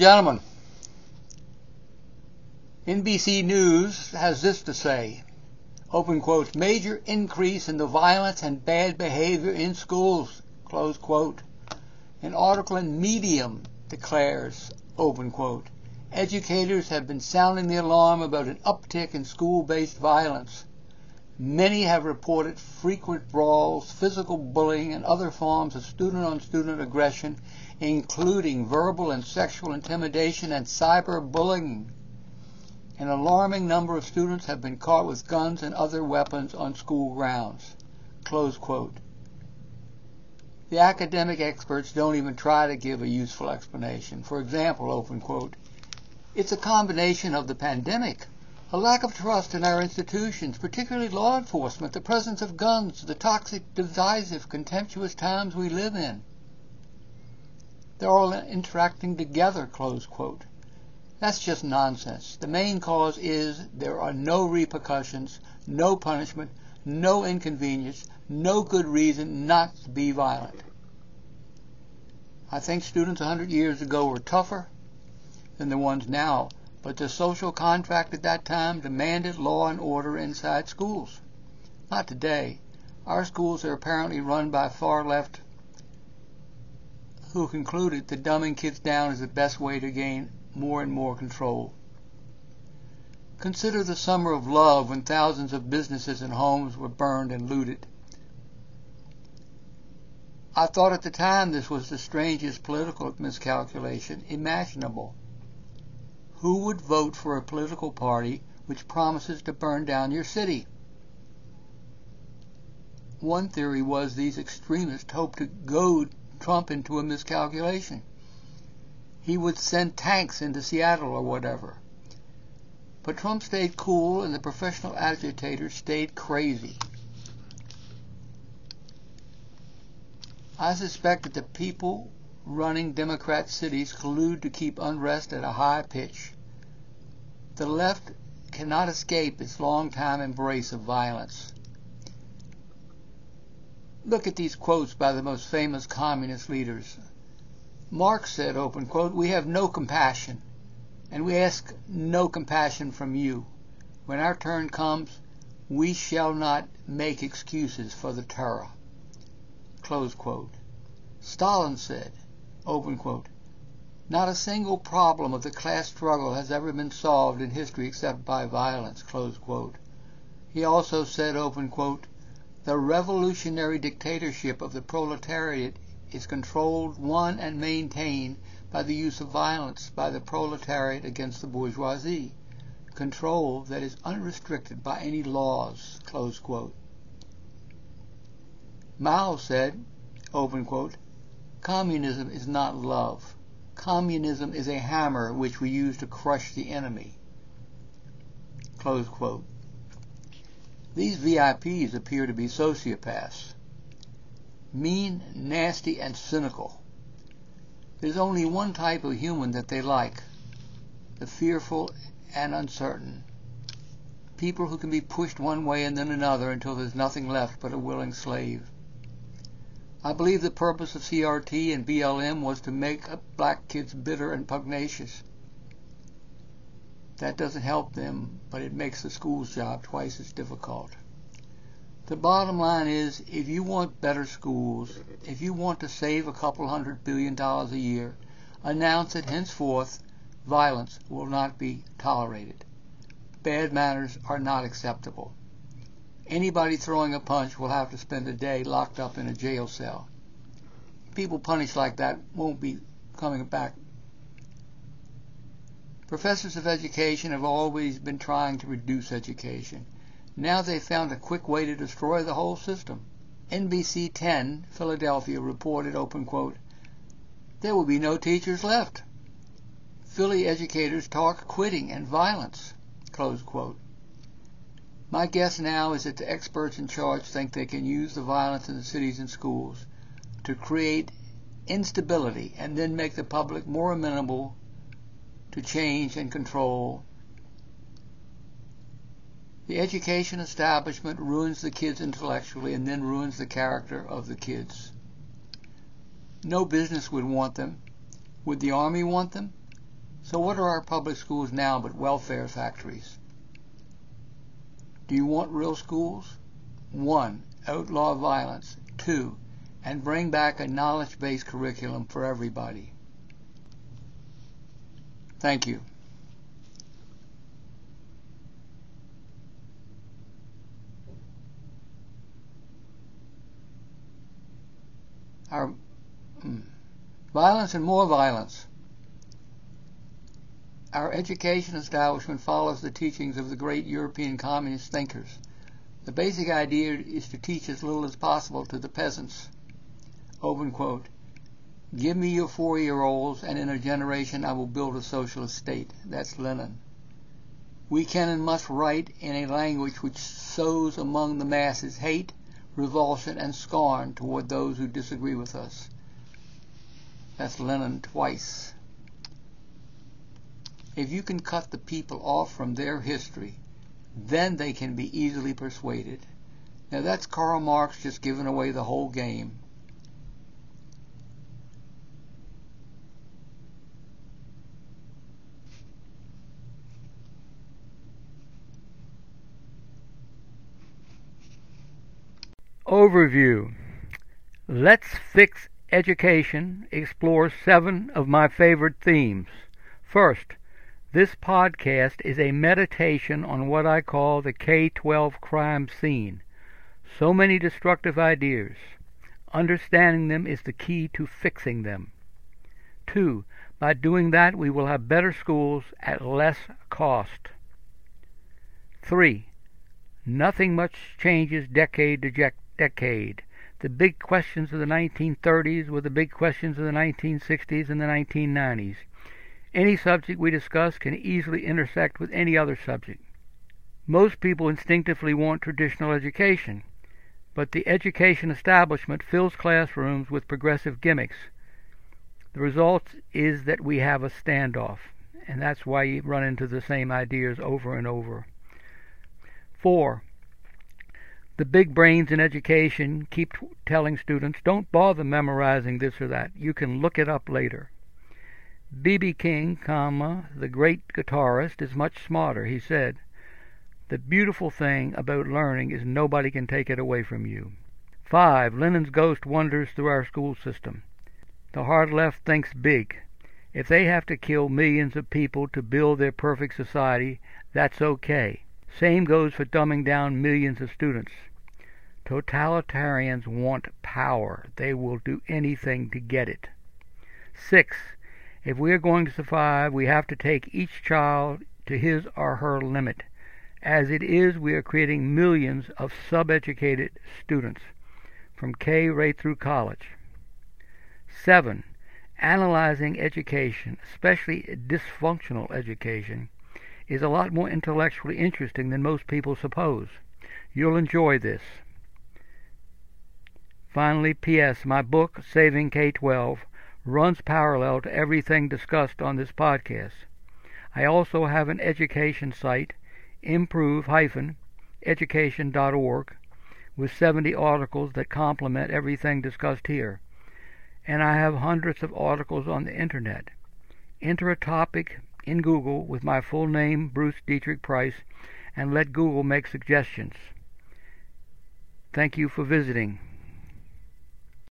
gentlemen, NBC News has this to say, open quotes, major increase in the violence and bad behavior in schools, close quote. An article in Medium declares, open quote, educators have been sounding the alarm about an uptick in school-based violence. Many have reported frequent brawls, physical bullying, and other forms of student-on-student aggression, including verbal and sexual intimidation and cyberbullying. An alarming number of students have been caught with guns and other weapons on school grounds. Close quote. The academic experts don't even try to give a useful explanation. For example, open quote, it's a combination of the pandemic, a lack of trust in our institutions, particularly law enforcement, the presence of guns, the toxic, divisive, contemptuous times we live in. They're all interacting together, close quote. That's just nonsense. The main cause is there are no repercussions, no punishment, no inconvenience, no good reason not to be violent. I think students 100 years ago were tougher than the ones now, but the social contract at that time demanded law and order inside schools. Not today. Our schools are apparently run by far left who concluded that dumbing kids down is the best way to gain more and more control. Consider the summer of love when thousands of businesses and homes were burned and looted. I thought at the time this was the strangest political miscalculation imaginable. Who would vote for a political party which promises to burn down your city? One theory was these extremists hoped to goad Trump into a miscalculation. He would send tanks into Seattle or whatever. But Trump stayed cool and the professional agitators stayed crazy. I suspect that the people running Democrat cities collude to keep unrest at a high pitch. The left cannot escape its long-time embrace of violence. Look at these quotes by the most famous communist leaders. Marx said, open quote, we have no compassion, and we ask no compassion from you. When our turn comes, we shall not make excuses for the terror. Close quote. Stalin said, open quote, not a single problem of the class struggle has ever been solved in history except by violence, close quote. He also said, open quote, the revolutionary dictatorship of the proletariat is controlled, won, and maintained by the use of violence by the proletariat against the bourgeoisie. Control that is unrestricted by any laws, close quote. Mao said, open quote, communism is not love. Communism is a hammer which we use to crush the enemy. Close quote. These VIPs appear to be sociopaths. Mean, nasty, and cynical. There's only one type of human that they like. The fearful and uncertain. People who can be pushed one way and then another until there's nothing left but a willing slave. I believe the purpose of CRT and BLM was to make black kids bitter and pugnacious. That doesn't help them, but it makes the school's job twice as difficult. The bottom line is if you want better schools, if you want to save a couple hundred billion dollars a year, announce that henceforth violence will not be tolerated. Bad manners are not acceptable. Anybody throwing a punch will have to spend a day locked up in a jail cell. People punished like that won't be coming back Professors of education have always been trying to reduce education. Now they've found a quick way to destroy the whole system. NBC 10, Philadelphia, reported, open quote, there will be no teachers left. Philly educators talk quitting and violence, close quote. My guess now is that the experts in charge think they can use the violence in the cities and schools to create instability and then make the public more amenable to change and control. The education establishment ruins the kids intellectually and then ruins the character of the kids. No business would want them. Would the Army want them? So what are our public schools now but welfare factories? Do you want real schools? 1. Outlaw violence. 2. And bring back a knowledge-based curriculum for everybody. Thank you. Our mm, violence and more violence. Our education establishment follows the teachings of the great European communist thinkers. The basic idea is to teach as little as possible to the peasants. Open quote. Give me your four-year-olds, and in a generation I will build a socialist state. That's Lenin. We can and must write in a language which sows among the masses hate, revulsion, and scorn toward those who disagree with us. That's Lenin twice. If you can cut the people off from their history, then they can be easily persuaded. Now that's Karl Marx just giving away the whole game. Overview Let's Fix Education explores seven of my favorite themes. First, this podcast is a meditation on what I call the K 12 crime scene. So many destructive ideas. Understanding them is the key to fixing them. Two, by doing that, we will have better schools at less cost. Three, nothing much changes decade to decade. The big questions of the 1930s were the big questions of the 1960s and the 1990s. Any subject we discuss can easily intersect with any other subject. Most people instinctively want traditional education, but the education establishment fills classrooms with progressive gimmicks. The result is that we have a standoff, and that's why you run into the same ideas over and over. 4. The big brains in education keep telling students, don't bother memorizing this or that. You can look it up later. B.B. King, comma, the great guitarist, is much smarter. He said, The beautiful thing about learning is nobody can take it away from you. 5. Lenin's ghost wanders through our school system. The hard left thinks big. If they have to kill millions of people to build their perfect society, that's okay. Same goes for dumbing down millions of students. Totalitarians want power. They will do anything to get it. 6. If we are going to survive, we have to take each child to his or her limit. As it is, we are creating millions of sub-educated students, from K right through college. 7. Analyzing education, especially dysfunctional education, is a lot more intellectually interesting than most people suppose. You'll enjoy this. Finally, P.S. My book, Saving K-12, runs parallel to everything discussed on this podcast. I also have an education site, improve-education.org, with 70 articles that complement everything discussed here. And I have hundreds of articles on the internet. Enter a topic in Google with my full name, Bruce Deitrick Price, and let Google make suggestions. Thank you for visiting.